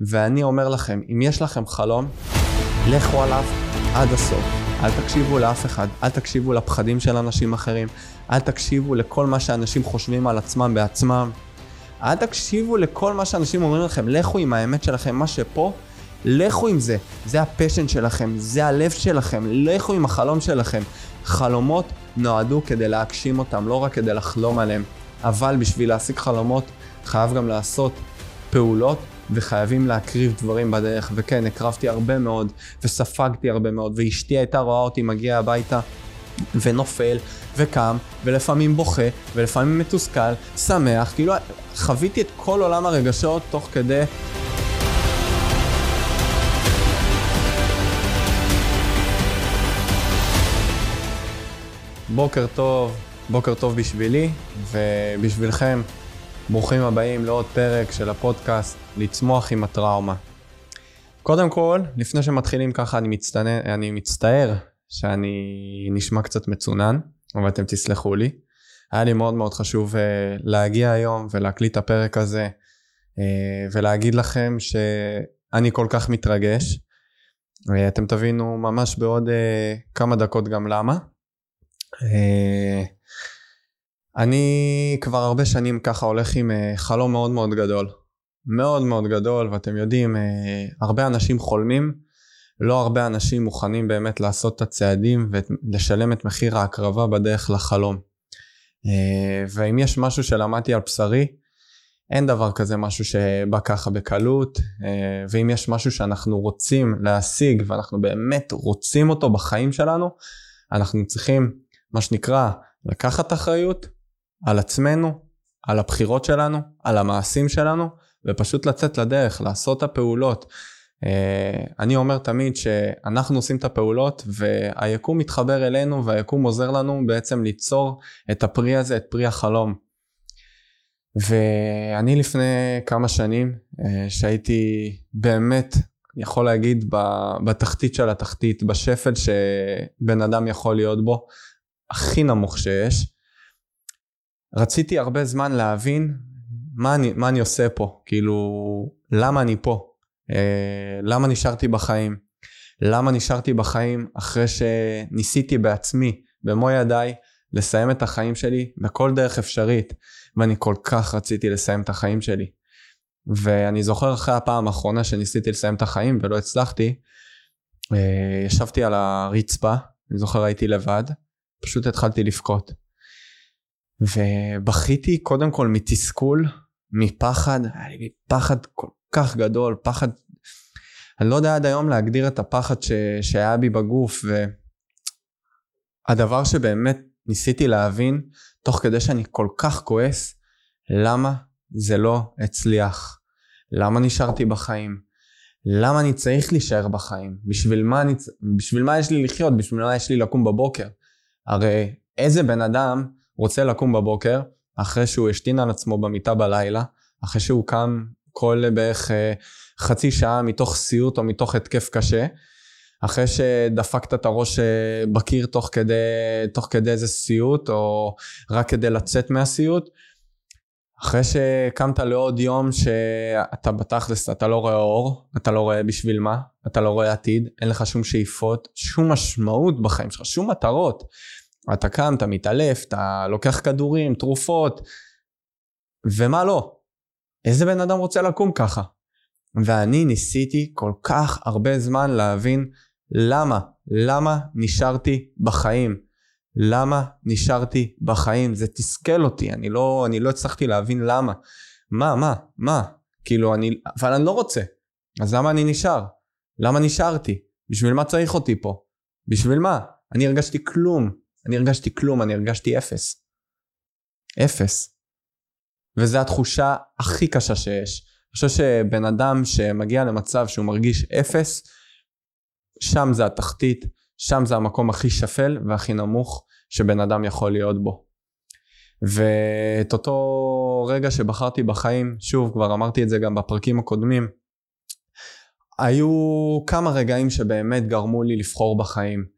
ואני אומר לכם, אם יש לכם חלום, לכו עליו עד הסוף. אל תקשיבו לאף אחד, אל תקשיבו לפחדים של אנשים אחרים, אל תקשיבו לכל מה שאנשים חושבים על עצמם בעצמם. אל תקשיבו לכל מה שאנשים אומרים לכם, לכו עם האמת שלכם, מה שפה, לכו עם זה. זה הפשן שלכם, זה הלב שלכם, לכו עם החלום שלכם. חלומות נועדו כדי להגשים אותם, לא רק כדי לחלום עליהם. אבל בשביל להשיג חלומות, חייב גם לעשות פעולות וחייבים להקריב דברים בדרך. וכן, הקרבתי הרבה מאוד, וספגתי הרבה מאוד, ואשתי הייתה רואה אותי מגיע הביתה ונופל, וקם, ולפעמים בוכה, ולפעמים מתוסכל, שמח, כאילו חוויתי את כל עולם הרגשות תוך כדי... בוקר טוב, בוקר טוב בשבילי ובשבילכם. ברוכים הבאים לעוד פרק של הפודקאסט לצמוח עם הטראומה. קודם כל, לפני שמתחילים ככה, אני, מצטנע, אני מצטער שאני נשמע קצת מצונן, אבל אתם תסלחו לי. היה לי מאוד מאוד חשוב uh, להגיע היום ולהקליט את הפרק הזה uh, ולהגיד לכם שאני כל כך מתרגש. Uh, תבינו ממש בעוד uh, כמה דקות גם למה. Uh, אני כבר הרבה שנים ככה הולך עם uh, חלום מאוד מאוד גדול. מאוד מאוד גדול, ואתם יודעים, uh, הרבה אנשים חולמים, לא הרבה אנשים מוכנים באמת לעשות את הצעדים ולשלם את מחיר ההקרבה בדרך לחלום. Uh, ואם יש משהו שלמדתי על בשרי, אין דבר כזה משהו שבא ככה בקלות, uh, ואם יש משהו שאנחנו רוצים להשיג ואנחנו באמת רוצים אותו בחיים שלנו, אנחנו צריכים, מה שנקרא, לקחת אחריות על עצמנו, על הבחירות שלנו, על המעשים שלנו, ופשוט לצאת לדרך, לעשות את הפעולות. Uh, אני אומר תמיד שאנחנו עושים את הפעולות והיקום מתחבר אלינו והיקום עוזר לנו בעצם ליצור את הפרי הזה, את פרי החלום. ואני לפני כמה שנים uh, שהייתי באמת, יכול להגיד, בתחתית של התחתית, בשפל שבן אדם יכול להיות בו, הכי נמוך שיש, רציתי הרבה זמן להבין מה אני, מה אני עושה פה, כאילו, למה אני פה, אה, למה נשארתי בחיים, למה נשארתי בחיים אחרי שניסיתי בעצמי, במו ידיי, לסיים את החיים שלי בכל דרך אפשרית, ואני כל כך רציתי לסיים את החיים שלי. ואני זוכר אחרי הפעם האחרונה שניסיתי לסיים את החיים ולא הצלחתי, אה, ישבתי על הרצפה, אני זוכר הייתי לבד, פשוט התחלתי לבכות. ובכיתי קודם כל מתסכול, מפחד, היה לי פחד כל כך גדול, פחד, אני לא יודע עד היום להגדיר את הפחד ש, שהיה בי בגוף, והדבר שבאמת ניסיתי להבין, תוך כדי שאני כל כך כועס, למה זה לא הצליח? למה נשארתי בחיים? למה אני צריך להישאר בחיים? בשביל מה, אני, בשביל מה יש לי לחיות? בשביל מה יש לי לקום בבוקר? הרי איזה בן אדם רוצה לקום בבוקר, אחרי שהוא השתין על עצמו במיטה בלילה, אחרי שהוא קם כל בערך אה, חצי שעה מתוך סיוט או מתוך התקף קשה, אחרי שדפקת את הראש אה, בקיר תוך כדי, תוך כדי איזה סיוט, או רק כדי לצאת מהסיוט, אחרי שקמת לעוד יום שאתה בתכלס, אתה לא רואה אור, אתה לא רואה בשביל מה, אתה לא רואה עתיד, אין לך שום שאיפות, שום משמעות בחיים שלך, שום מטרות. אתה קם, אתה מתעלף, אתה לוקח כדורים, תרופות, ומה לא? איזה בן אדם רוצה לקום ככה? ואני ניסיתי כל כך הרבה זמן להבין למה, למה נשארתי בחיים. למה נשארתי בחיים? זה תסכל אותי, אני לא, אני לא הצלחתי להבין למה. מה, מה, מה? כאילו, אני, אבל אני לא רוצה. אז למה אני נשאר? למה נשארתי? בשביל מה צריך אותי פה? בשביל מה? אני הרגשתי כלום. אני הרגשתי כלום, אני הרגשתי אפס. אפס. וזו התחושה הכי קשה שיש. אני חושב שבן אדם שמגיע למצב שהוא מרגיש אפס, שם זה התחתית, שם זה המקום הכי שפל והכי נמוך שבן אדם יכול להיות בו. ואת אותו רגע שבחרתי בחיים, שוב, כבר אמרתי את זה גם בפרקים הקודמים, היו כמה רגעים שבאמת גרמו לי לבחור בחיים.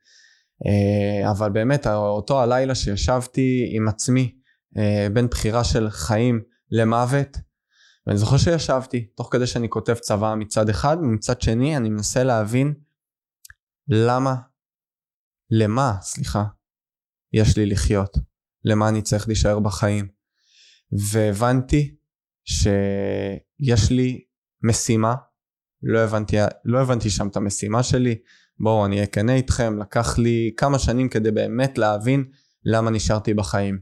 אה, אבל באמת אותו הלילה שישבתי עם עצמי אה, בין בחירה של חיים למוות ואני זוכר שישבתי, תוך כדי שאני כותב צבא מצד אחד, ומצד שני אני מנסה להבין למה, למה, סליחה, יש לי לחיות, למה אני צריך להישאר בחיים. והבנתי שיש לי משימה, לא הבנתי, לא הבנתי שם את המשימה שלי, בואו אני כנה איתכם, לקח לי כמה שנים כדי באמת להבין למה נשארתי בחיים.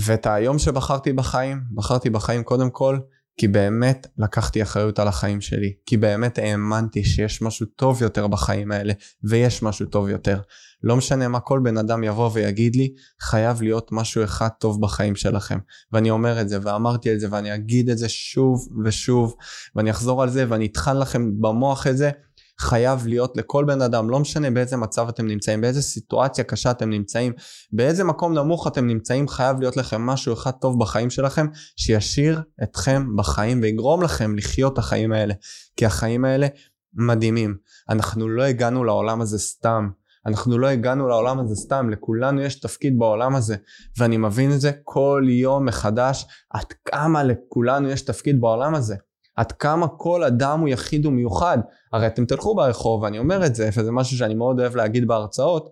ואת היום שבחרתי בחיים, בחרתי בחיים קודם כל כי באמת לקחתי אחריות על החיים שלי, כי באמת האמנתי שיש משהו טוב יותר בחיים האלה, ויש משהו טוב יותר. לא משנה מה כל בן אדם יבוא ויגיד לי, חייב להיות משהו אחד טוב בחיים שלכם. ואני אומר את זה, ואמרתי את זה, ואני אגיד את זה שוב ושוב, ואני אחזור על זה, ואני אטחן לכם במוח את זה, חייב להיות לכל בן אדם, לא משנה באיזה מצב אתם נמצאים, באיזה סיטואציה קשה אתם נמצאים, באיזה מקום נמוך אתם נמצאים, חייב להיות לכם משהו אחד טוב בחיים שלכם, שישאיר אתכם בחיים ויגרום לכם לחיות את החיים האלה. כי החיים האלה מדהימים. אנחנו לא הגענו לעולם הזה סתם. אנחנו לא הגענו לעולם הזה סתם, לכולנו יש תפקיד בעולם הזה, ואני מבין את זה כל יום מחדש, עד כמה לכולנו יש תפקיד בעולם הזה. עד כמה כל אדם הוא יחיד ומיוחד. הרי אתם תלכו ברחוב, ואני אומר את זה, וזה משהו שאני מאוד אוהב להגיד בהרצאות,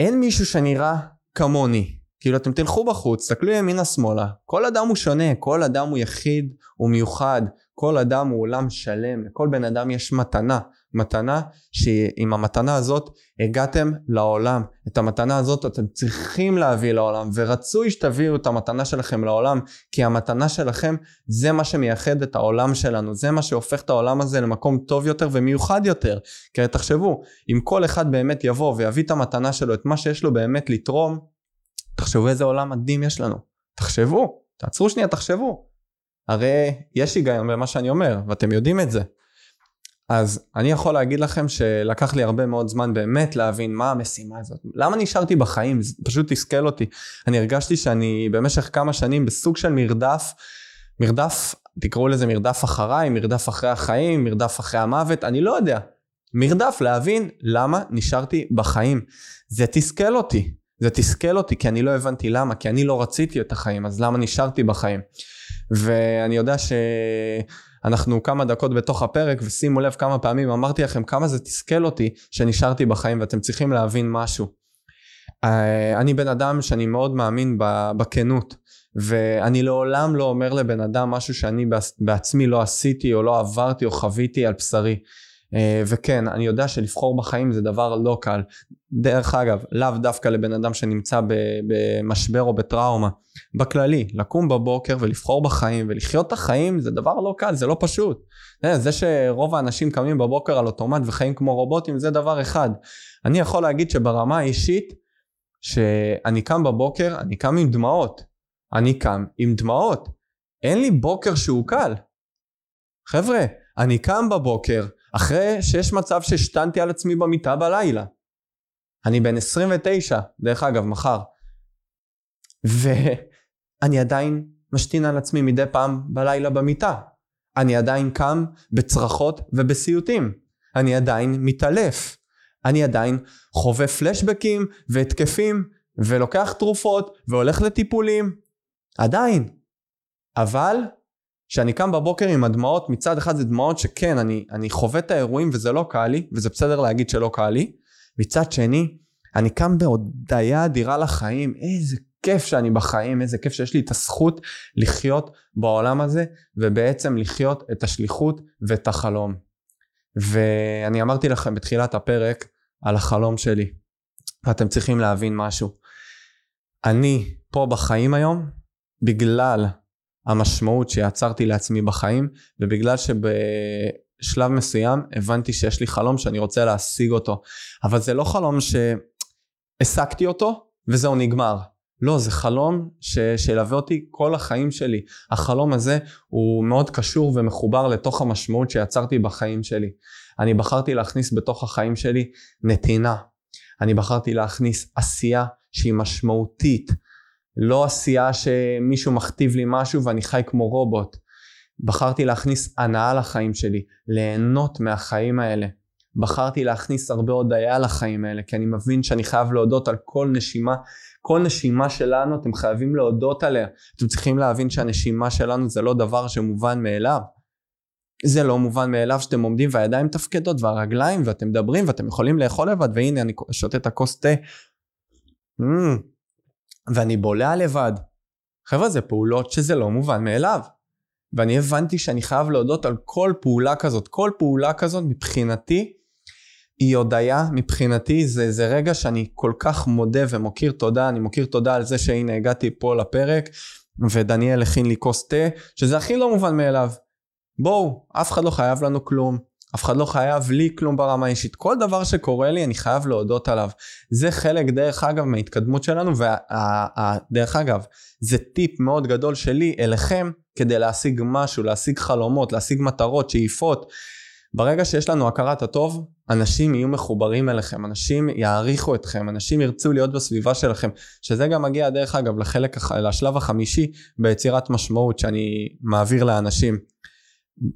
אין מישהו שנראה כמוני. כאילו אתם תלכו בחוץ, תסתכלו ימינה שמאלה, כל אדם הוא שונה, כל אדם הוא יחיד ומיוחד, כל אדם הוא עולם שלם, לכל בן אדם יש מתנה, מתנה שעם המתנה הזאת הגעתם לעולם, את המתנה הזאת אתם צריכים להביא לעולם ורצוי שתביאו את המתנה שלכם לעולם כי המתנה שלכם זה מה שמייחד את העולם שלנו, זה מה שהופך את העולם הזה למקום טוב יותר ומיוחד יותר, כי תחשבו, אם כל אחד באמת יבוא ויביא את המתנה שלו, את מה שיש לו באמת לתרום, תחשבו איזה עולם מדהים יש לנו, תחשבו, תעצרו שנייה, תחשבו. הרי יש היגיון במה שאני אומר, ואתם יודעים את זה. אז אני יכול להגיד לכם שלקח לי הרבה מאוד זמן באמת להבין מה המשימה הזאת. למה נשארתי בחיים? זה פשוט תסכל אותי. אני הרגשתי שאני במשך כמה שנים בסוג של מרדף, מרדף, תקראו לזה מרדף אחריי, מרדף אחרי החיים, מרדף אחרי המוות, אני לא יודע. מרדף להבין למה נשארתי בחיים. זה תסכל אותי. זה תסכל אותי כי אני לא הבנתי למה, כי אני לא רציתי את החיים, אז למה נשארתי בחיים? ואני יודע שאנחנו כמה דקות בתוך הפרק, ושימו לב כמה פעמים אמרתי לכם כמה זה תסכל אותי שנשארתי בחיים, ואתם צריכים להבין משהו. אה, אני בן אדם שאני מאוד מאמין בכנות, ואני לעולם לא אומר לבן אדם משהו שאני בעצמי לא עשיתי או לא עברתי או חוויתי על בשרי. אה, וכן, אני יודע שלבחור בחיים זה דבר לא קל. דרך אגב, לאו דווקא לבן אדם שנמצא במשבר או בטראומה. בכללי, לקום בבוקר ולבחור בחיים ולחיות את החיים זה דבר לא קל, זה לא פשוט. אה, זה שרוב האנשים קמים בבוקר על אוטומט וחיים כמו רובוטים זה דבר אחד. אני יכול להגיד שברמה האישית, שאני קם בבוקר, אני קם עם דמעות. אני קם עם דמעות. אין לי בוקר שהוא קל. חבר'ה, אני קם בבוקר, אחרי שיש מצב שהשתנתי על עצמי במיטה בלילה. אני בן 29, דרך אגב, מחר. ואני עדיין משתין על עצמי מדי פעם בלילה במיטה. אני עדיין קם בצרחות ובסיוטים. אני עדיין מתעלף. אני עדיין חווה פלשבקים והתקפים ולוקח תרופות והולך לטיפולים. עדיין. אבל כשאני קם בבוקר עם הדמעות, מצד אחד זה דמעות שכן, אני, אני חווה את האירועים וזה לא קל לי, וזה בסדר להגיד שלא קל לי. מצד שני, אני קם בהודיה אדירה לחיים, איזה כיף שאני בחיים, איזה כיף שיש לי את הזכות לחיות בעולם הזה, ובעצם לחיות את השליחות ואת החלום. ואני אמרתי לכם בתחילת הפרק על החלום שלי, ואתם צריכים להבין משהו. אני פה בחיים היום בגלל המשמעות שיצרתי לעצמי בחיים, ובגלל שבשלב מסוים הבנתי שיש לי חלום שאני רוצה להשיג אותו. אבל זה לא חלום שהשגתי אותו וזהו נגמר. לא, זה חלום ש... שילווה אותי כל החיים שלי. החלום הזה הוא מאוד קשור ומחובר לתוך המשמעות שיצרתי בחיים שלי. אני בחרתי להכניס בתוך החיים שלי נתינה. אני בחרתי להכניס עשייה שהיא משמעותית, לא עשייה שמישהו מכתיב לי משהו ואני חי כמו רובוט. בחרתי להכניס הנאה לחיים שלי, ליהנות מהחיים האלה. בחרתי להכניס הרבה הודיה לחיים האלה, כי אני מבין שאני חייב להודות על כל נשימה, כל נשימה שלנו אתם חייבים להודות עליה. אתם צריכים להבין שהנשימה שלנו זה לא דבר שמובן מאליו. זה לא מובן מאליו שאתם עומדים והידיים מתפקדות והרגליים ואתם מדברים ואתם יכולים לאכול לבד והנה אני שותה את הכוס תה mm, ואני בולע לבד. חבר'ה זה פעולות שזה לא מובן מאליו. ואני הבנתי שאני חייב להודות על כל פעולה כזאת. כל פעולה כזאת מבחינתי היא הודיה, מבחינתי זה, זה רגע שאני כל כך מודה ומוקיר תודה, אני מוקיר תודה על זה שהנה הגעתי פה לפרק ודניאל הכין לי כוס תה, שזה הכי לא מובן מאליו. בואו, אף אחד לא חייב לנו כלום, אף אחד לא חייב לי כלום ברמה האישית. כל דבר שקורה לי אני חייב להודות עליו. זה חלק דרך אגב מההתקדמות שלנו, ודרך אגב, זה טיפ מאוד גדול שלי אליכם כדי להשיג משהו, להשיג חלומות, להשיג מטרות, שאיפות. ברגע שיש לנו הכרת הטוב, אנשים יהיו מחוברים אליכם, אנשים יעריכו אתכם, אנשים ירצו להיות בסביבה שלכם, שזה גם מגיע דרך אגב לחלק, לשלב החמישי ביצירת משמעות שאני מעביר לאנשים.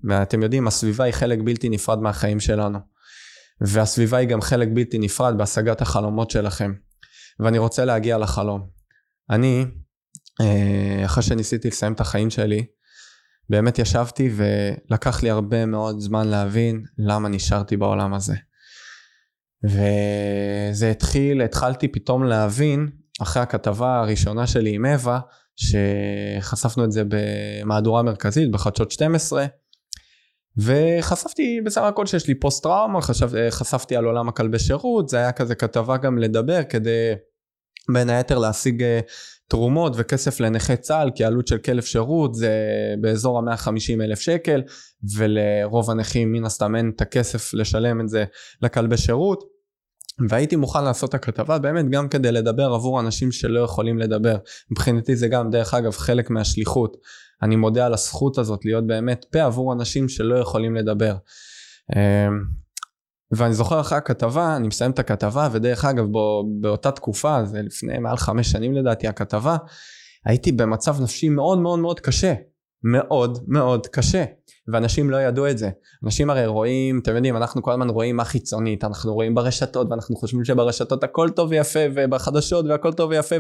ואתם יודעים, הסביבה היא חלק בלתי נפרד מהחיים שלנו. והסביבה היא גם חלק בלתי נפרד בהשגת החלומות שלכם. ואני רוצה להגיע לחלום. אני, אה, אחרי שניסיתי לסיים את החיים שלי, באמת ישבתי ולקח לי הרבה מאוד זמן להבין למה נשארתי בעולם הזה. וזה התחיל, התחלתי פתאום להבין, אחרי הכתבה הראשונה שלי עם אווה, שחשפנו את זה במהדורה מרכזית בחדשות 12, וחשפתי בסך הכל שיש לי פוסט טראומה, חשפתי על עולם הכלבי שירות, זה היה כזה כתבה גם לדבר כדי בין היתר להשיג אה, תרומות וכסף לנכי צה"ל כי עלות של כלב שירות זה באזור ה-150 אלף שקל ולרוב הנכים מן הסתם אין את הכסף לשלם את זה לכלבי שירות. והייתי מוכן לעשות את הכתבה באמת גם כדי לדבר עבור אנשים שלא יכולים לדבר. מבחינתי זה גם דרך אגב חלק מהשליחות אני מודה על הזכות הזאת להיות באמת פה עבור אנשים שלא יכולים לדבר אמ, ואני זוכר אחרי הכתבה, אני מסיים את הכתבה, ודרך אגב בו, באותה תקופה, זה לפני מעל חמש שנים לדעתי הכתבה, הייתי במצב נפשי מאוד מאוד מאוד קשה. מאוד מאוד קשה. ואנשים לא ידעו את זה. אנשים הרי רואים, אתם יודעים, אנחנו כל הזמן רואים מה חיצונית, אנחנו רואים ברשתות, ואנחנו חושבים שברשתות הכל טוב ויפה, ובחדשות והכל טוב ויפה,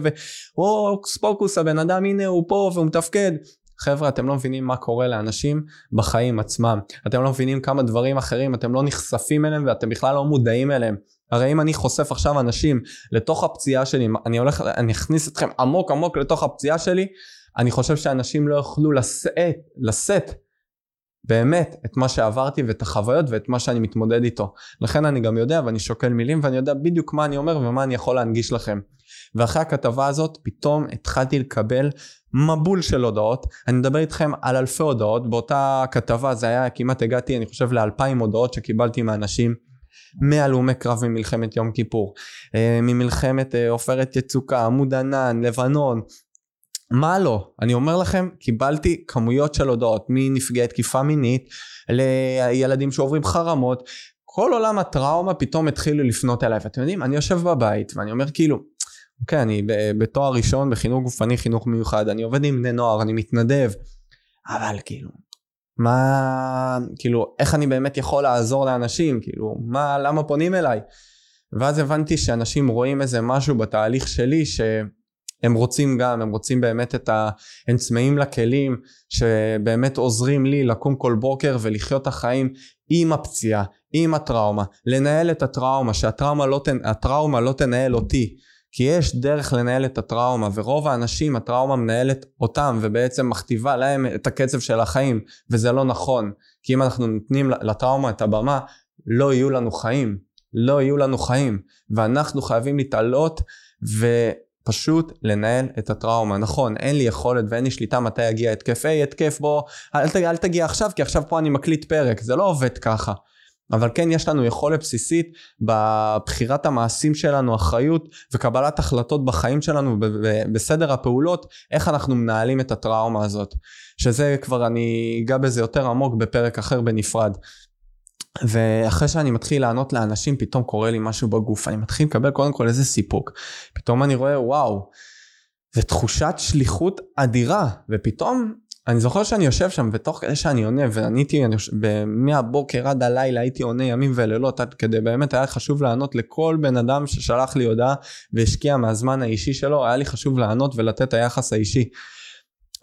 והוקס פוקוס הבן אדם הנה הוא פה והוא מתפקד. חבר'ה, אתם לא מבינים מה קורה לאנשים בחיים עצמם. אתם לא מבינים כמה דברים אחרים, אתם לא נחשפים אליהם ואתם בכלל לא מודעים אליהם. הרי אם אני חושף עכשיו אנשים לתוך הפציעה שלי, אני הולך, אני אכניס אתכם עמוק עמוק לתוך הפציעה שלי, אני חושב שאנשים לא יוכלו לשאת, לשאת באמת את מה שעברתי ואת החוויות ואת מה שאני מתמודד איתו. לכן אני גם יודע ואני שוקל מילים ואני יודע בדיוק מה אני אומר ומה אני יכול להנגיש לכם. ואחרי הכתבה הזאת פתאום התחלתי לקבל מבול של הודעות, אני מדבר איתכם על אלפי הודעות, באותה כתבה זה היה כמעט הגעתי אני חושב לאלפיים הודעות שקיבלתי מאנשים מהלומי קרב ממלחמת יום כיפור, אה, ממלחמת אה, עופרת יצוקה, עמוד ענן, לבנון, מה לא? אני אומר לכם, קיבלתי כמויות של הודעות מנפגעי תקיפה מינית לילדים שעוברים חרמות, כל עולם הטראומה פתאום התחילו לפנות אליי, ואתם יודעים, אני יושב בבית ואני אומר כאילו, אוקיי, אני בתואר ראשון בחינוך גופני, חינוך מיוחד, אני עובד עם בני נוער, אני מתנדב, אבל כאילו, מה, כאילו, איך אני באמת יכול לעזור לאנשים, כאילו, מה, למה פונים אליי? ואז הבנתי שאנשים רואים איזה משהו בתהליך שלי שהם רוצים גם, הם רוצים באמת את ה... הם צמאים לכלים שבאמת עוזרים לי לקום כל בוקר ולחיות את החיים עם הפציעה, עם הטראומה, לנהל את הטראומה, שהטראומה לא, תנ... לא תנהל אותי. כי יש דרך לנהל את הטראומה, ורוב האנשים הטראומה מנהלת אותם, ובעצם מכתיבה להם את הקצב של החיים, וזה לא נכון. כי אם אנחנו נותנים לטראומה את הבמה, לא יהיו לנו חיים. לא יהיו לנו חיים. ואנחנו חייבים להתעלות ופשוט לנהל את הטראומה. נכון, אין לי יכולת ואין לי שליטה מתי יגיע התקף. היי, התקף בוא, אל, אל תגיע עכשיו, כי עכשיו פה אני מקליט פרק. זה לא עובד ככה. אבל כן יש לנו יכולת בסיסית בבחירת המעשים שלנו, אחריות וקבלת החלטות בחיים שלנו בסדר הפעולות, איך אנחנו מנהלים את הטראומה הזאת. שזה כבר אני אגע בזה יותר עמוק בפרק אחר בנפרד. ואחרי שאני מתחיל לענות לאנשים פתאום קורה לי משהו בגוף, אני מתחיל לקבל קודם כל איזה סיפוק. פתאום אני רואה וואו, זה תחושת שליחות אדירה, ופתאום אני זוכר שאני יושב שם ותוך כדי שאני עונה ועניתי מהבוקר עד הלילה הייתי עונה ימים ולילות עד כדי באמת היה חשוב לענות לכל בן אדם ששלח לי הודעה והשקיע מהזמן האישי שלו היה לי חשוב לענות ולתת את היחס האישי.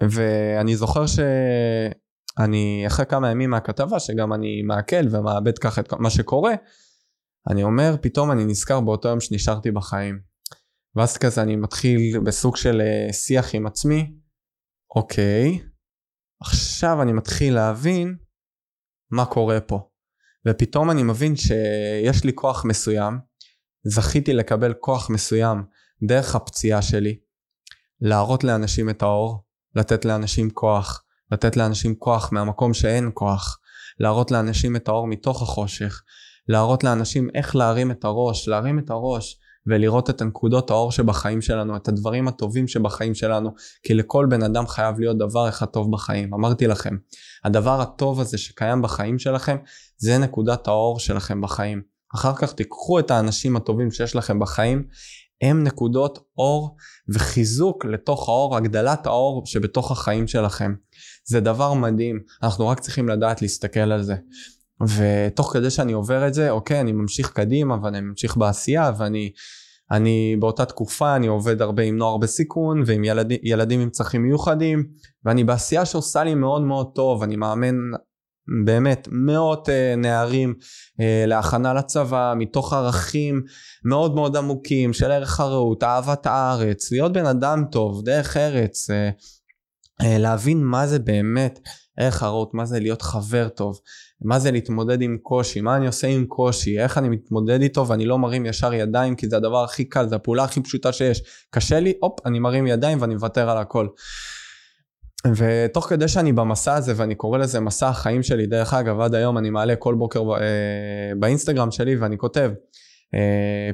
ואני זוכר שאני אחרי כמה ימים מהכתבה שגם אני מעכל ומאבד ככה את מה שקורה אני אומר פתאום אני נזכר באותו יום שנשארתי בחיים. ואז כזה אני מתחיל בסוג של אה, שיח עם עצמי אוקיי עכשיו אני מתחיל להבין מה קורה פה. ופתאום אני מבין שיש לי כוח מסוים, זכיתי לקבל כוח מסוים דרך הפציעה שלי, להראות לאנשים את האור, לתת לאנשים כוח, לתת לאנשים כוח מהמקום שאין כוח, להראות לאנשים את האור מתוך החושך, להראות לאנשים איך להרים את הראש, להרים את הראש ולראות את הנקודות האור שבחיים שלנו, את הדברים הטובים שבחיים שלנו, כי לכל בן אדם חייב להיות דבר אחד טוב בחיים. אמרתי לכם, הדבר הטוב הזה שקיים בחיים שלכם, זה נקודת האור שלכם בחיים. אחר כך תיקחו את האנשים הטובים שיש לכם בחיים, הם נקודות אור וחיזוק לתוך האור, הגדלת האור שבתוך החיים שלכם. זה דבר מדהים, אנחנו רק צריכים לדעת להסתכל על זה. ותוך כדי שאני עובר את זה, אוקיי, אני ממשיך קדימה ואני ממשיך בעשייה ואני אני באותה תקופה, אני עובד הרבה עם נוער בסיכון ועם ילד, ילדים עם צרכים מיוחדים ואני בעשייה שעושה לי מאוד מאוד טוב, אני מאמן באמת מאות uh, נערים uh, להכנה לצבא מתוך ערכים מאוד מאוד עמוקים של ערך הרעות, אהבת הארץ, להיות בן אדם טוב, דרך ארץ, uh, להבין מה זה באמת ערך הרעות, מה זה להיות חבר טוב, מה זה להתמודד עם קושי, מה אני עושה עם קושי, איך אני מתמודד איתו ואני לא מרים ישר ידיים כי זה הדבר הכי קל, זה הפעולה הכי פשוטה שיש. קשה לי, הופ, אני מרים ידיים ואני מוותר על הכל. ותוך כדי שאני במסע הזה ואני קורא לזה מסע החיים שלי, דרך אגב עד היום אני מעלה כל בוקר אה, באינסטגרם שלי ואני כותב אה,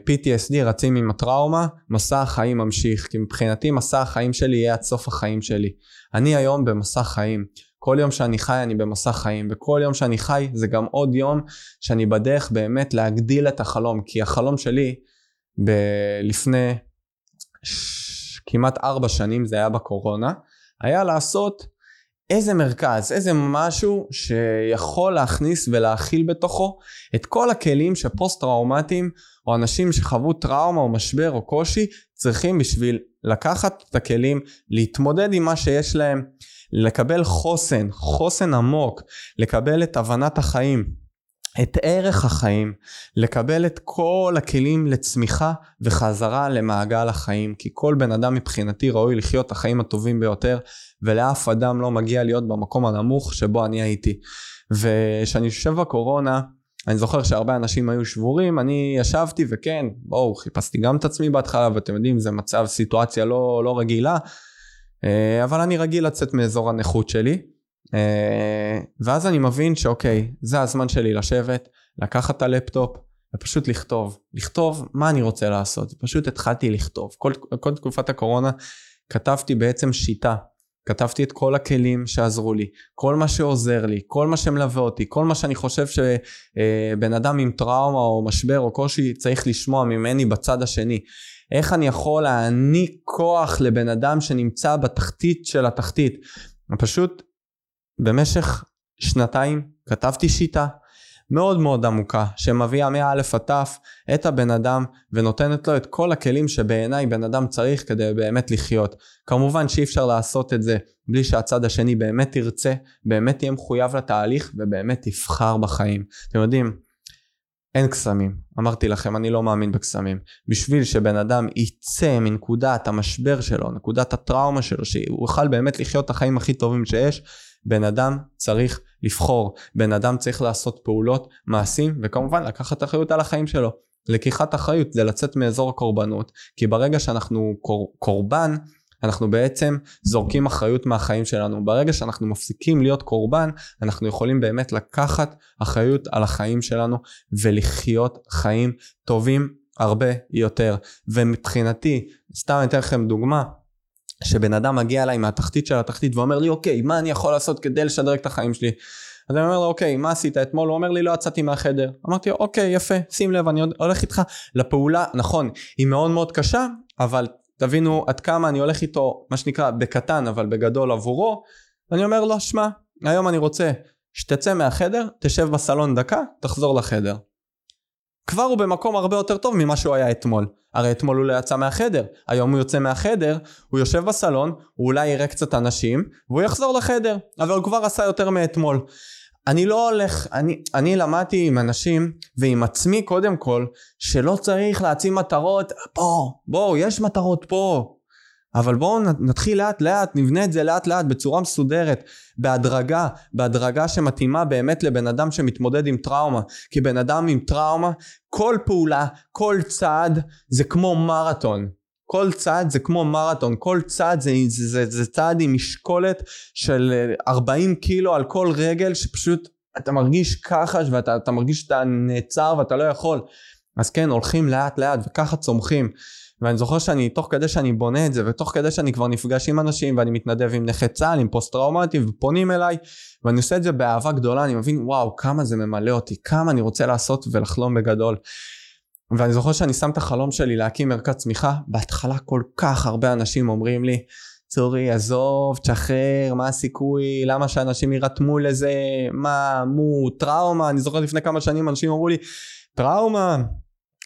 PTSD רצים עם הטראומה, מסע החיים ממשיך, כי מבחינתי מסע החיים שלי יהיה עד סוף החיים שלי. אני היום במסע חיים. כל יום שאני חי אני במסע חיים, וכל יום שאני חי זה גם עוד יום שאני בדרך באמת להגדיל את החלום, כי החלום שלי ב- לפני ש- כמעט ארבע שנים, זה היה בקורונה, היה לעשות איזה מרכז, איזה משהו שיכול להכניס ולהכיל בתוכו את כל הכלים שפוסט טראומטיים או אנשים שחוו טראומה או משבר או קושי צריכים בשביל לקחת את הכלים, להתמודד עם מה שיש להם, לקבל חוסן, חוסן עמוק, לקבל את הבנת החיים, את ערך החיים, לקבל את כל הכלים לצמיחה וחזרה למעגל החיים, כי כל בן אדם מבחינתי ראוי לחיות את החיים הטובים ביותר, ולאף אדם לא מגיע להיות במקום הנמוך שבו אני הייתי. וכשאני יושב בקורונה, אני זוכר שהרבה אנשים היו שבורים, אני ישבתי וכן, בואו, חיפשתי גם את עצמי בהתחלה, ואתם יודעים, זה מצב, סיטואציה לא, לא רגילה, אה, אבל אני רגיל לצאת מאזור הנכות שלי. אה, ואז אני מבין שאוקיי, זה הזמן שלי לשבת, לקחת את הלפטופ ופשוט לכתוב. לכתוב מה אני רוצה לעשות. פשוט התחלתי לכתוב. כל, כל תקופת הקורונה כתבתי בעצם שיטה. כתבתי את כל הכלים שעזרו לי, כל מה שעוזר לי, כל מה שמלווה אותי, כל מה שאני חושב שבן אה, אדם עם טראומה או משבר או קושי צריך לשמוע ממני בצד השני. איך אני יכול להעניק כוח לבן אדם שנמצא בתחתית של התחתית. פשוט במשך שנתיים כתבתי שיטה מאוד מאוד עמוקה שמביאה מא' עד ת' את הבן אדם ונותנת לו את כל הכלים שבעיניי בן אדם צריך כדי באמת לחיות. כמובן שאי אפשר לעשות את זה בלי שהצד השני באמת ירצה, באמת יהיה מחויב לתהליך ובאמת יבחר בחיים. אתם יודעים, אין קסמים. אמרתי לכם, אני לא מאמין בקסמים. בשביל שבן אדם יצא מנקודת המשבר שלו, נקודת הטראומה שלו, שהוא יוכל באמת לחיות את החיים הכי טובים שיש, בן אדם צריך לבחור. בן אדם צריך לעשות פעולות, מעשים, וכמובן לקחת אחריות על החיים שלו. לקיחת אחריות זה לצאת מאזור הקורבנות, כי ברגע שאנחנו קור, קורבן, אנחנו בעצם זורקים אחריות מהחיים שלנו. ברגע שאנחנו מפסיקים להיות קורבן, אנחנו יכולים באמת לקחת אחריות על החיים שלנו ולחיות חיים טובים הרבה יותר. ומבחינתי, סתם אני אתן לכם דוגמה, שבן אדם מגיע אליי מהתחתית של התחתית ואומר לי, אוקיי, מה אני יכול לעשות כדי לשדרג את החיים שלי? אז אני אומר לו, אוקיי, מה עשית אתמול? הוא אומר לי, לא יצאתי מהחדר. אמרתי אוקיי, יפה, שים לב, אני הולך איתך לפעולה, נכון, היא מאוד מאוד קשה, אבל תבינו עד כמה אני הולך איתו, מה שנקרא, בקטן אבל בגדול עבורו, ואני אומר לו, שמע, היום אני רוצה שתצא מהחדר, תשב בסלון דקה, תחזור לחדר. כבר הוא במקום הרבה יותר טוב ממה שהוא היה אתמול. הרי אתמול הוא לא יצא מהחדר, היום הוא יוצא מהחדר, הוא יושב בסלון, הוא אולי יראה קצת אנשים, והוא יחזור לחדר, אבל הוא כבר עשה יותר מאתמול. אני לא הולך, אני, אני למדתי עם אנשים ועם עצמי קודם כל, שלא צריך להציב מטרות. פה, בואו, יש מטרות פה, אבל בואו נתחיל לאט לאט, נבנה את זה לאט לאט בצורה מסודרת, בהדרגה, בהדרגה שמתאימה באמת לבן אדם שמתמודד עם טראומה. כי בן אדם עם טראומה, כל פעולה, כל צעד זה כמו מרתון. כל צעד זה כמו מרתון, כל צעד זה, זה, זה, זה צעד עם משקולת של 40 קילו על כל רגל שפשוט אתה מרגיש ככה ואתה מרגיש שאתה נעצר ואתה לא יכול. אז כן, הולכים לאט לאט וככה צומחים. ואני זוכר שאני, תוך כדי שאני בונה את זה, ותוך כדי שאני כבר נפגש עם אנשים, ואני מתנדב עם נכי צה"ל, עם פוסט טראומטיים, ופונים אליי, ואני עושה את זה באהבה גדולה, אני מבין, וואו, כמה זה ממלא אותי, כמה אני רוצה לעשות ולחלום בגדול. ואני זוכר שאני שם את החלום שלי להקים מרכז צמיחה, בהתחלה כל כך הרבה אנשים אומרים לי, צורי, עזוב, תשחרר, מה הסיכוי, למה שאנשים יירתמו לזה, מה, מו, טראומה, אני זוכר לפני כמה שנים אנשים אמרו לי, טראומה,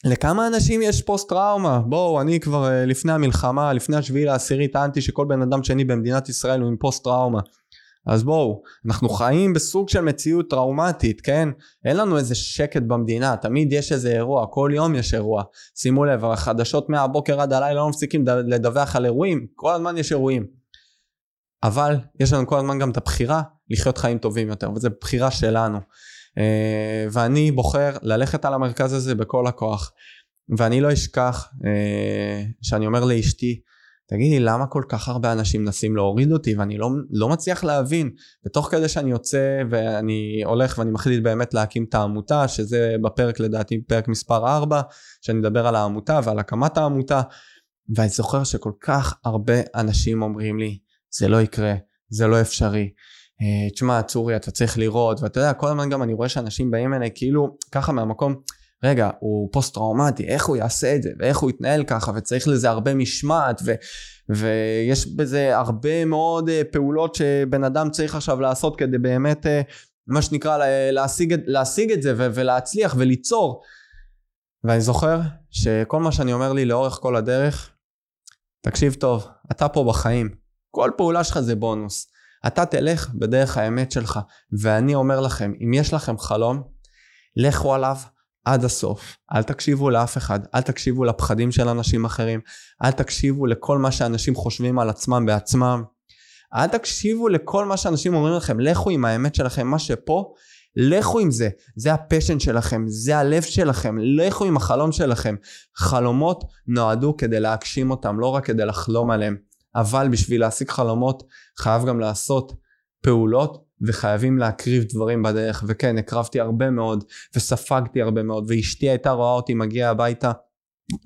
לכמה אנשים יש פוסט טראומה? בואו, אני כבר uh, לפני המלחמה, לפני השביעי לעשירי, טענתי שכל בן אדם שני במדינת ישראל הוא עם פוסט טראומה. אז בואו, אנחנו חיים בסוג של מציאות טראומטית, כן? אין לנו איזה שקט במדינה, תמיד יש איזה אירוע, כל יום יש אירוע. שימו לב, החדשות מהבוקר עד הלילה לא מפסיקים לדווח על אירועים, כל הזמן יש אירועים. אבל יש לנו כל הזמן גם את הבחירה לחיות חיים טובים יותר, וזו בחירה שלנו. אה, ואני בוחר ללכת על המרכז הזה בכל הכוח. ואני לא אשכח אה, שאני אומר לאשתי, תגידי למה כל כך הרבה אנשים מנסים להוריד אותי ואני לא, לא מצליח להבין ותוך כדי שאני יוצא ואני הולך ואני מחליט באמת להקים את העמותה שזה בפרק לדעתי פרק מספר 4 שאני מדבר על העמותה ועל הקמת העמותה ואני זוכר שכל כך הרבה אנשים אומרים לי זה לא יקרה זה לא אפשרי תשמע צורי אתה צריך לראות ואתה יודע כל הזמן גם אני רואה שאנשים באים אליי כאילו ככה מהמקום רגע הוא פוסט טראומטי איך הוא יעשה את זה ואיך הוא יתנהל ככה וצריך לזה הרבה משמעת ו, ויש בזה הרבה מאוד אה, פעולות שבן אדם צריך עכשיו לעשות כדי באמת אה, מה שנקרא להשיג, להשיג את זה ו, ולהצליח וליצור. ואני זוכר שכל מה שאני אומר לי לאורך כל הדרך תקשיב טוב אתה פה בחיים כל פעולה שלך זה בונוס אתה תלך בדרך האמת שלך. ואני אומר לכם, אם יש לכם חלום, לכו עליו עד הסוף. אל תקשיבו לאף אחד, אל תקשיבו לפחדים של אנשים אחרים, אל תקשיבו לכל מה שאנשים חושבים על עצמם בעצמם. אל תקשיבו לכל מה שאנשים אומרים לכם, לכו עם האמת שלכם, מה שפה, לכו עם זה, זה הפשן שלכם, זה הלב שלכם, לכו עם החלום שלכם. חלומות נועדו כדי להגשים אותם, לא רק כדי לחלום עליהם. אבל בשביל להשיג חלומות חייב גם לעשות פעולות וחייבים להקריב דברים בדרך. וכן הקרבתי הרבה מאוד וספגתי הרבה מאוד ואשתי הייתה רואה אותי מגיע הביתה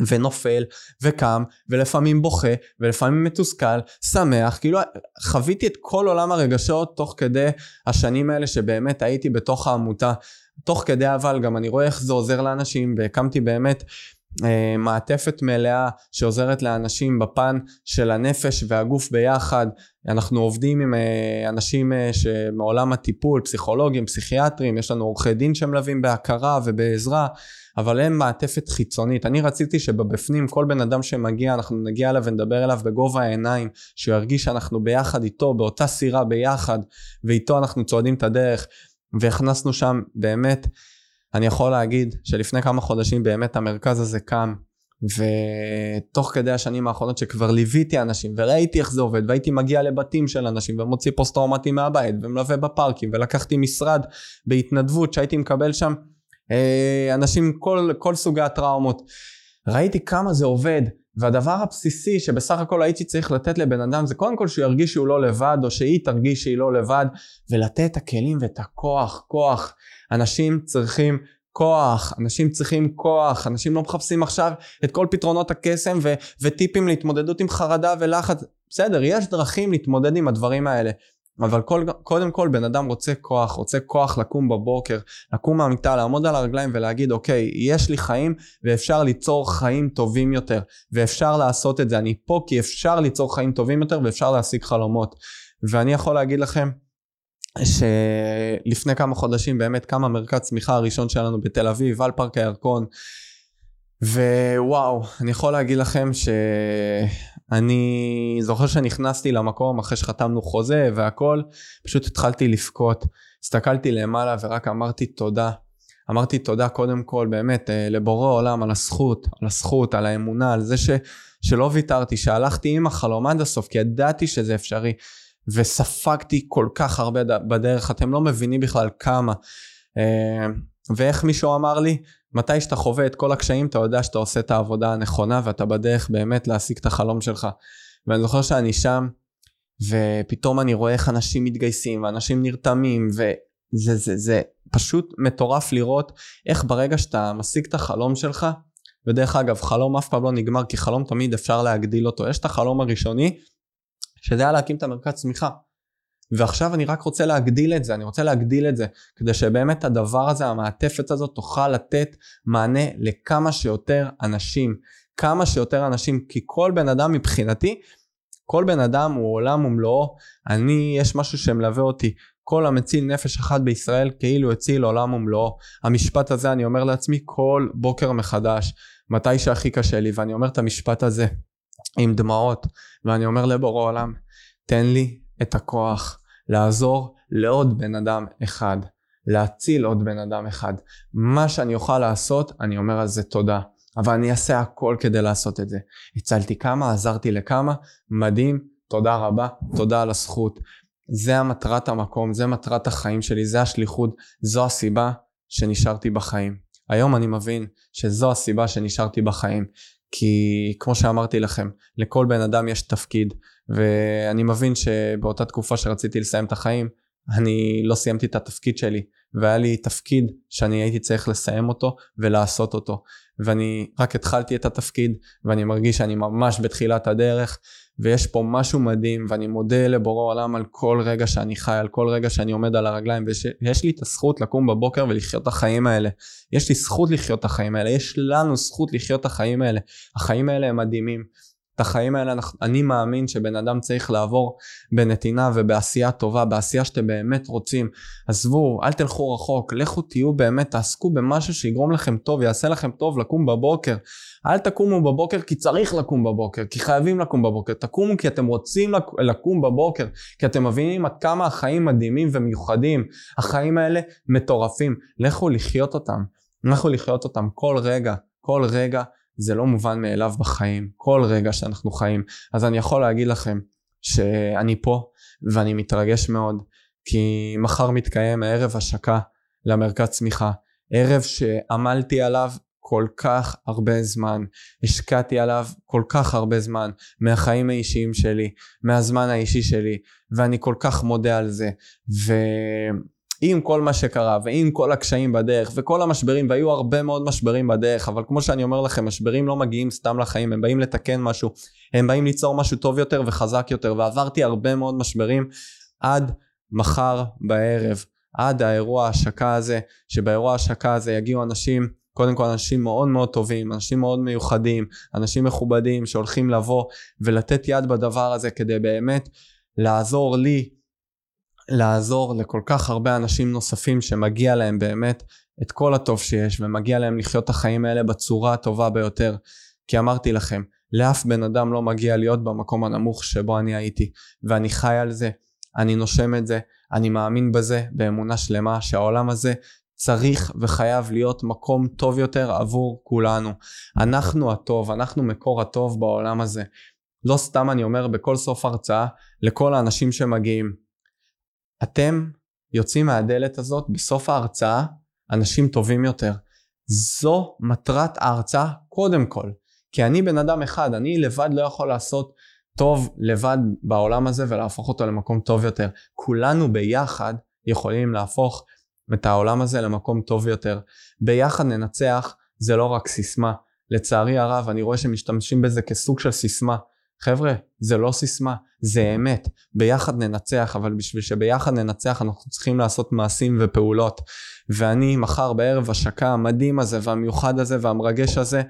ונופל וקם ולפעמים בוכה ולפעמים מתוסכל שמח. כאילו חוויתי את כל עולם הרגשות תוך כדי השנים האלה שבאמת הייתי בתוך העמותה. תוך כדי אבל גם אני רואה איך זה עוזר לאנשים והקמתי באמת מעטפת מלאה שעוזרת לאנשים בפן של הנפש והגוף ביחד. אנחנו עובדים עם אה, אנשים אה, שמעולם הטיפול, פסיכולוגים, פסיכיאטרים, יש לנו עורכי דין שמלווים בהכרה ובעזרה, אבל אין מעטפת חיצונית. אני רציתי שבבפנים כל בן אדם שמגיע אנחנו נגיע אליו ונדבר אליו בגובה העיניים, שהוא ירגיש שאנחנו ביחד איתו, באותה סירה ביחד, ואיתו אנחנו צועדים את הדרך, והכנסנו שם באמת אני יכול להגיד שלפני כמה חודשים באמת המרכז הזה קם ותוך כדי השנים האחרונות שכבר ליוויתי אנשים וראיתי איך זה עובד והייתי מגיע לבתים של אנשים ומוציא פוסט טראומטיים מהבית ומלווה בפארקים ולקחתי משרד בהתנדבות שהייתי מקבל שם אה, אנשים כל, כל סוגי הטראומות ראיתי כמה זה עובד והדבר הבסיסי שבסך הכל הייתי צריך לתת לבן אדם זה קודם כל שהוא ירגיש שהוא לא לבד או שהיא תרגיש שהיא לא לבד ולתת את הכלים ואת הכוח, כוח. אנשים צריכים כוח, אנשים צריכים כוח, אנשים לא מחפשים עכשיו את כל פתרונות הקסם ו- וטיפים להתמודדות עם חרדה ולחץ. בסדר, יש דרכים להתמודד עם הדברים האלה. אבל כל, קודם כל בן אדם רוצה כוח, רוצה כוח לקום בבוקר, לקום מהמיטה, לעמוד על הרגליים ולהגיד אוקיי, יש לי חיים ואפשר ליצור חיים טובים יותר ואפשר לעשות את זה, אני פה כי אפשר ליצור חיים טובים יותר ואפשר להשיג חלומות. ואני יכול להגיד לכם שלפני כמה חודשים באמת קם המרכז צמיחה הראשון שלנו בתל אביב על פארק הירקון ווואו אני יכול להגיד לכם שאני זוכר שנכנסתי למקום אחרי שחתמנו חוזה והכל פשוט התחלתי לבכות. הסתכלתי למעלה ורק אמרתי תודה. אמרתי תודה קודם כל באמת אה, לבורא עולם על הזכות על הזכות על האמונה על זה ש, שלא ויתרתי שהלכתי עם החלום עד הסוף כי ידעתי שזה אפשרי. וספגתי כל כך הרבה בדרך, אתם לא מבינים בכלל כמה. אה, ואיך מישהו אמר לי, מתי שאתה חווה את כל הקשיים אתה יודע שאתה עושה את העבודה הנכונה ואתה בדרך באמת להשיג את החלום שלך. ואני זוכר שאני שם ופתאום אני רואה איך אנשים מתגייסים ואנשים נרתמים וזה זה, זה פשוט מטורף לראות איך ברגע שאתה משיג את החלום שלך ודרך אגב חלום אף פעם לא נגמר כי חלום תמיד אפשר להגדיל אותו יש את החלום הראשוני שזה היה להקים את המרכז צמיחה. ועכשיו אני רק רוצה להגדיל את זה, אני רוצה להגדיל את זה, כדי שבאמת הדבר הזה, המעטפת הזאת, תוכל לתת מענה לכמה שיותר אנשים. כמה שיותר אנשים, כי כל בן אדם מבחינתי, כל בן אדם הוא עולם ומלואו. אני, יש משהו שמלווה אותי. כל המציל נפש אחת בישראל כאילו הציל עולם ומלואו. המשפט הזה אני אומר לעצמי כל בוקר מחדש, מתי שהכי קשה לי, ואני אומר את המשפט הזה. עם דמעות, ואני אומר לבורא עולם, תן לי את הכוח לעזור לעוד בן אדם אחד, להציל עוד בן אדם אחד. מה שאני אוכל לעשות, אני אומר על זה תודה. אבל אני אעשה הכל כדי לעשות את זה. הצלתי כמה, עזרתי לכמה, מדהים, תודה רבה, תודה על הזכות. זה המטרת המקום, זה מטרת החיים שלי, זה השליחות, זו הסיבה שנשארתי בחיים. היום אני מבין שזו הסיבה שנשארתי בחיים. כי כמו שאמרתי לכם, לכל בן אדם יש תפקיד, ואני מבין שבאותה תקופה שרציתי לסיים את החיים, אני לא סיימתי את התפקיד שלי, והיה לי תפקיד שאני הייתי צריך לסיים אותו ולעשות אותו. ואני רק התחלתי את התפקיד, ואני מרגיש שאני ממש בתחילת הדרך, ויש פה משהו מדהים ואני מודה לבורא עולם על כל רגע שאני חי, על כל רגע שאני עומד על הרגליים ויש לי את הזכות לקום בבוקר ולחיות את החיים האלה. יש לי זכות לחיות את החיים האלה, יש לנו זכות לחיות את החיים האלה. החיים האלה הם מדהימים. את החיים האלה אני מאמין שבן אדם צריך לעבור בנתינה ובעשייה טובה, בעשייה שאתם באמת רוצים. עזבו, אל תלכו רחוק, לכו תהיו באמת, תעסקו במשהו שיגרום לכם טוב, יעשה לכם טוב לקום בבוקר. אל תקומו בבוקר כי צריך לקום בבוקר, כי חייבים לקום בבוקר. תקומו כי אתם רוצים לקום בבוקר, כי אתם מבינים עד כמה החיים מדהימים ומיוחדים. החיים האלה מטורפים. לכו לחיות אותם. לכו לחיות אותם כל רגע, כל רגע. זה לא מובן מאליו בחיים, כל רגע שאנחנו חיים. אז אני יכול להגיד לכם שאני פה ואני מתרגש מאוד, כי מחר מתקיים ערב השקה למרכז צמיחה. ערב שעמלתי עליו כל כך הרבה זמן, השקעתי עליו כל כך הרבה זמן, מהחיים האישיים שלי, מהזמן האישי שלי, ואני כל כך מודה על זה. ו... עם כל מה שקרה ועם כל הקשיים בדרך וכל המשברים והיו הרבה מאוד משברים בדרך אבל כמו שאני אומר לכם משברים לא מגיעים סתם לחיים הם באים לתקן משהו הם באים ליצור משהו טוב יותר וחזק יותר ועברתי הרבה מאוד משברים עד מחר בערב עד האירוע ההשקה הזה שבאירוע ההשקה הזה יגיעו אנשים קודם כל אנשים מאוד מאוד טובים, אנשים מאוד מיוחדים, אנשים מכובדים שהולכים לבוא ולתת יד בדבר הזה כדי באמת לעזור לי לעזור לכל כך הרבה אנשים נוספים שמגיע להם באמת את כל הטוב שיש ומגיע להם לחיות את החיים האלה בצורה הטובה ביותר. כי אמרתי לכם, לאף בן אדם לא מגיע להיות במקום הנמוך שבו אני הייתי ואני חי על זה, אני נושם את זה, אני מאמין בזה באמונה שלמה שהעולם הזה צריך וחייב להיות מקום טוב יותר עבור כולנו. אנחנו הטוב, אנחנו מקור הטוב בעולם הזה. לא סתם אני אומר בכל סוף הרצאה לכל האנשים שמגיעים, אתם יוצאים מהדלת הזאת בסוף ההרצאה אנשים טובים יותר. זו מטרת ההרצאה קודם כל. כי אני בן אדם אחד, אני לבד לא יכול לעשות טוב לבד בעולם הזה ולהפוך אותו למקום טוב יותר. כולנו ביחד יכולים להפוך את העולם הזה למקום טוב יותר. ביחד ננצח זה לא רק סיסמה. לצערי הרב אני רואה שמשתמשים בזה כסוג של סיסמה. חבר'ה, זה לא סיסמה, זה אמת. ביחד ננצח, אבל בשביל שביחד ננצח אנחנו צריכים לעשות מעשים ופעולות. ואני מחר בערב השקה המדהים הזה והמיוחד הזה והמרגש הזה,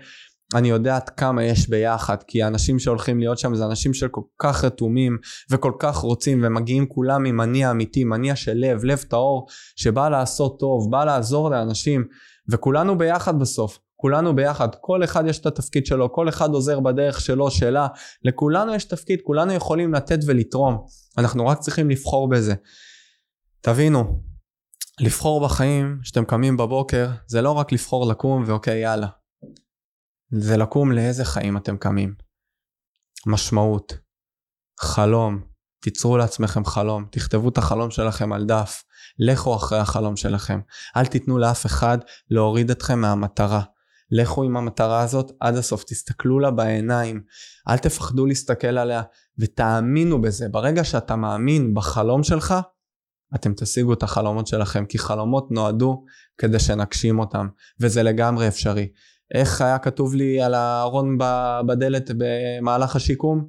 אני יודע עד כמה יש ביחד, כי האנשים שהולכים להיות שם זה אנשים שכל כך רתומים וכל כך רוצים ומגיעים כולם עם מניע אמיתי, מניע של לב, לב טהור, שבא לעשות טוב, בא לעזור לאנשים, וכולנו ביחד בסוף. כולנו ביחד, כל אחד יש את התפקיד שלו, כל אחד עוזר בדרך שלו, שלה, לכולנו יש תפקיד, כולנו יכולים לתת ולתרום, אנחנו רק צריכים לבחור בזה. תבינו, לבחור בחיים, כשאתם קמים בבוקר, זה לא רק לבחור לקום ואוקיי יאללה. זה לקום לאיזה חיים אתם קמים. משמעות, חלום, תיצרו לעצמכם חלום, תכתבו את החלום שלכם על דף, לכו אחרי החלום שלכם. אל תיתנו לאף אחד להוריד אתכם מהמטרה. לכו עם המטרה הזאת עד הסוף, תסתכלו לה בעיניים, אל תפחדו להסתכל עליה ותאמינו בזה. ברגע שאתה מאמין בחלום שלך, אתם תשיגו את החלומות שלכם, כי חלומות נועדו כדי שנגשים אותם, וזה לגמרי אפשרי. איך היה כתוב לי על הארון בדלת במהלך השיקום?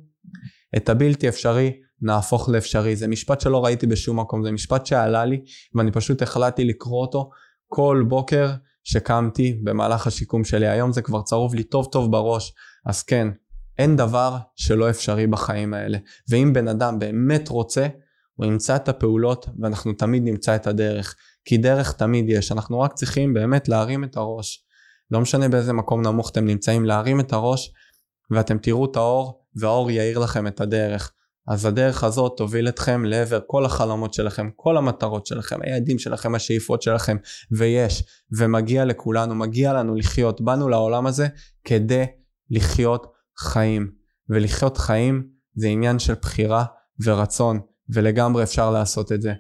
את הבלתי אפשרי נהפוך לאפשרי. זה משפט שלא ראיתי בשום מקום, זה משפט שעלה לי ואני פשוט החלטתי לקרוא אותו כל בוקר שקמתי במהלך השיקום שלי. היום זה כבר צרוב לי טוב טוב בראש. אז כן, אין דבר שלא אפשרי בחיים האלה. ואם בן אדם באמת רוצה, הוא ימצא את הפעולות ואנחנו תמיד נמצא את הדרך. כי דרך תמיד יש, אנחנו רק צריכים באמת להרים את הראש. לא משנה באיזה מקום נמוך אתם נמצאים, להרים את הראש ואתם תראו את האור והאור יאיר לכם את הדרך. אז הדרך הזאת תוביל אתכם לעבר כל החלומות שלכם, כל המטרות שלכם, היעדים שלכם, השאיפות שלכם, ויש, ומגיע לכולנו, מגיע לנו לחיות, באנו לעולם הזה כדי לחיות חיים, ולחיות חיים זה עניין של בחירה ורצון, ולגמרי אפשר לעשות את זה.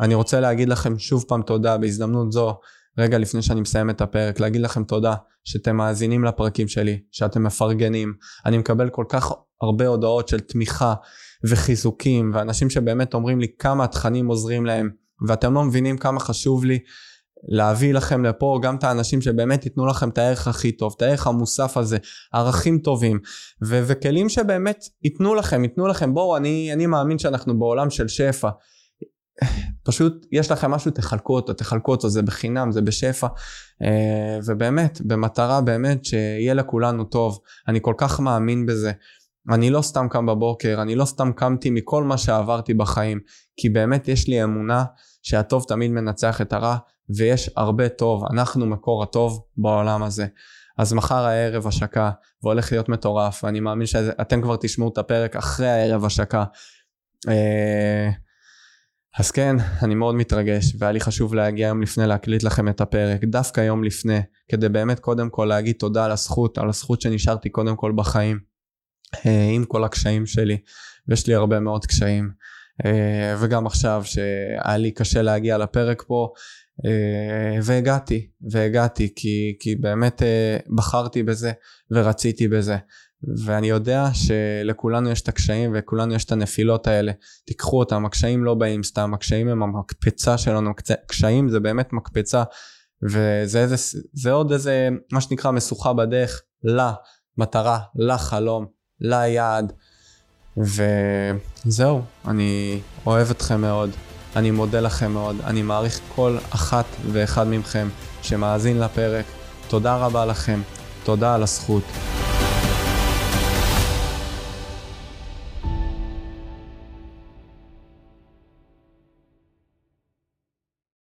אני רוצה להגיד לכם שוב פעם תודה בהזדמנות זו, רגע לפני שאני מסיים את הפרק, להגיד לכם תודה שאתם מאזינים לפרקים שלי, שאתם מפרגנים. אני מקבל כל כך הרבה הודעות של תמיכה וחיזוקים, ואנשים שבאמת אומרים לי כמה התכנים עוזרים להם, ואתם לא מבינים כמה חשוב לי להביא לכם לפה גם את האנשים שבאמת ייתנו לכם את הערך הכי טוב, את הערך המוסף הזה, ערכים טובים, ו- וכלים שבאמת ייתנו לכם, ייתנו לכם, בואו, אני, אני מאמין שאנחנו בעולם של שפע. פשוט יש לכם משהו תחלקו אותו תחלקו אותו זה בחינם זה בשפע. אה, ובאמת במטרה באמת שיהיה לכולנו טוב. אני כל כך מאמין בזה אני לא סתם קם בבוקר אני לא סתם קמתי מכל מה שעברתי בחיים כי באמת יש לי אמונה שהטוב תמיד מנצח את הרע ויש הרבה טוב. אנחנו מקור הטוב בעולם הזה. אז מחר הערב השקה והולך להיות מטורף ואני מאמין שאתם כבר תשמעו את הפרק אחרי הערב השקה. אה, אז כן, אני מאוד מתרגש, והיה לי חשוב להגיע יום לפני להקליט לכם את הפרק, דווקא יום לפני, כדי באמת קודם כל להגיד תודה על הזכות, על הזכות שנשארתי קודם כל בחיים, עם כל הקשיים שלי, ויש לי הרבה מאוד קשיים, אה, וגם עכשיו שהיה לי קשה להגיע לפרק פה, אה, והגעתי, והגעתי, כי, כי באמת בחרתי בזה ורציתי בזה. ואני יודע שלכולנו יש את הקשיים וכולנו יש את הנפילות האלה. תיקחו אותם הקשיים לא באים סתם הקשיים הם המקפצה שלנו. קשיים זה באמת מקפצה וזה איזה, זה עוד איזה מה שנקרא משוכה בדרך למטרה לחלום ליעד וזהו אני אוהב אתכם מאוד אני מודה לכם מאוד אני מעריך כל אחת ואחד מכם שמאזין לפרק. תודה רבה לכם תודה על הזכות